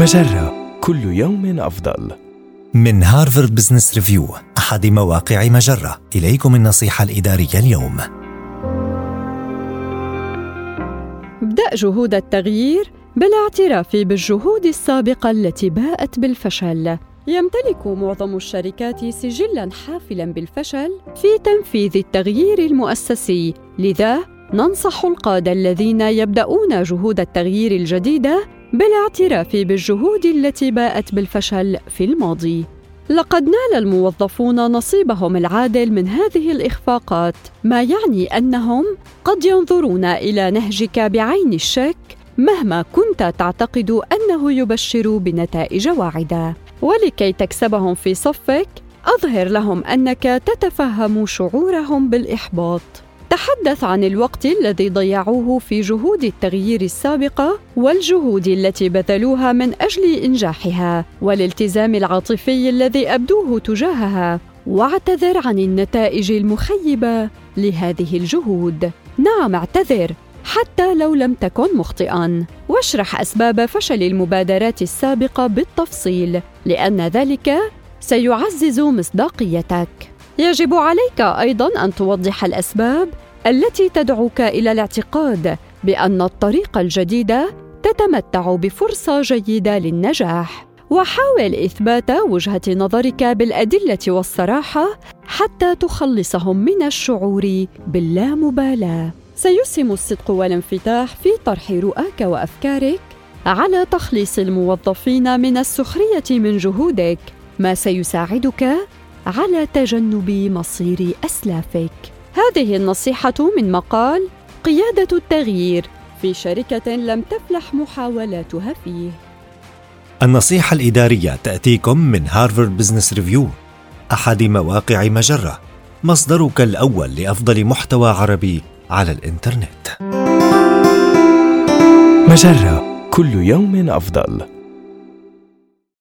مجرة كل يوم أفضل. من هارفارد بزنس ريفيو أحد مواقع مجرة إليكم النصيحة الإدارية اليوم ابدأ جهود التغيير بالاعتراف بالجهود السابقة التي باءت بالفشل. يمتلك معظم الشركات سجلاً حافلاً بالفشل في تنفيذ التغيير المؤسسي، لذا ننصح القادة الذين يبدأون جهود التغيير الجديدة بالاعتراف بالجهود التي باءت بالفشل في الماضي. لقد نال الموظفون نصيبهم العادل من هذه الإخفاقات، ما يعني أنهم قد ينظرون إلى نهجك بعين الشك مهما كنت تعتقد أنه يبشر بنتائج واعدة. ولكي تكسبهم في صفك، أظهر لهم أنك تتفهم شعورهم بالإحباط. تحدث عن الوقت الذي ضيعوه في جهود التغيير السابقه والجهود التي بذلوها من أجل إنجاحها والالتزام العاطفي الذي أبدوه تجاهها. واعتذر عن النتائج المخيبة لهذه الجهود. نعم اعتذر حتى لو لم تكن مخطئا. واشرح أسباب فشل المبادرات السابقة بالتفصيل لأن ذلك سيعزز مصداقيتك. يجب عليك أيضا أن توضح الأسباب التي تدعوك إلى الاعتقاد بأن الطريقة الجديده تتمتع بفرصة جيدة للنجاح. وحاول إثبات وجهة نظرك بالأدلة والصراحة حتى تخلصهم من الشعور باللامبالاة. سيسهم الصدق والانفتاح في طرح رؤاك وأفكارك على تخليص الموظفين من السخرية من جهودك ما سيساعدك على تجنب مصير أسلافك. هذه النصيحة من مقال قيادة التغيير في شركة لم تفلح محاولاتها فيه. النصيحة الإدارية تأتيكم من هارفارد بزنس ريفيو أحد مواقع مجرة مصدرك الأول لأفضل محتوى عربي على الإنترنت. مجرة كل يوم أفضل.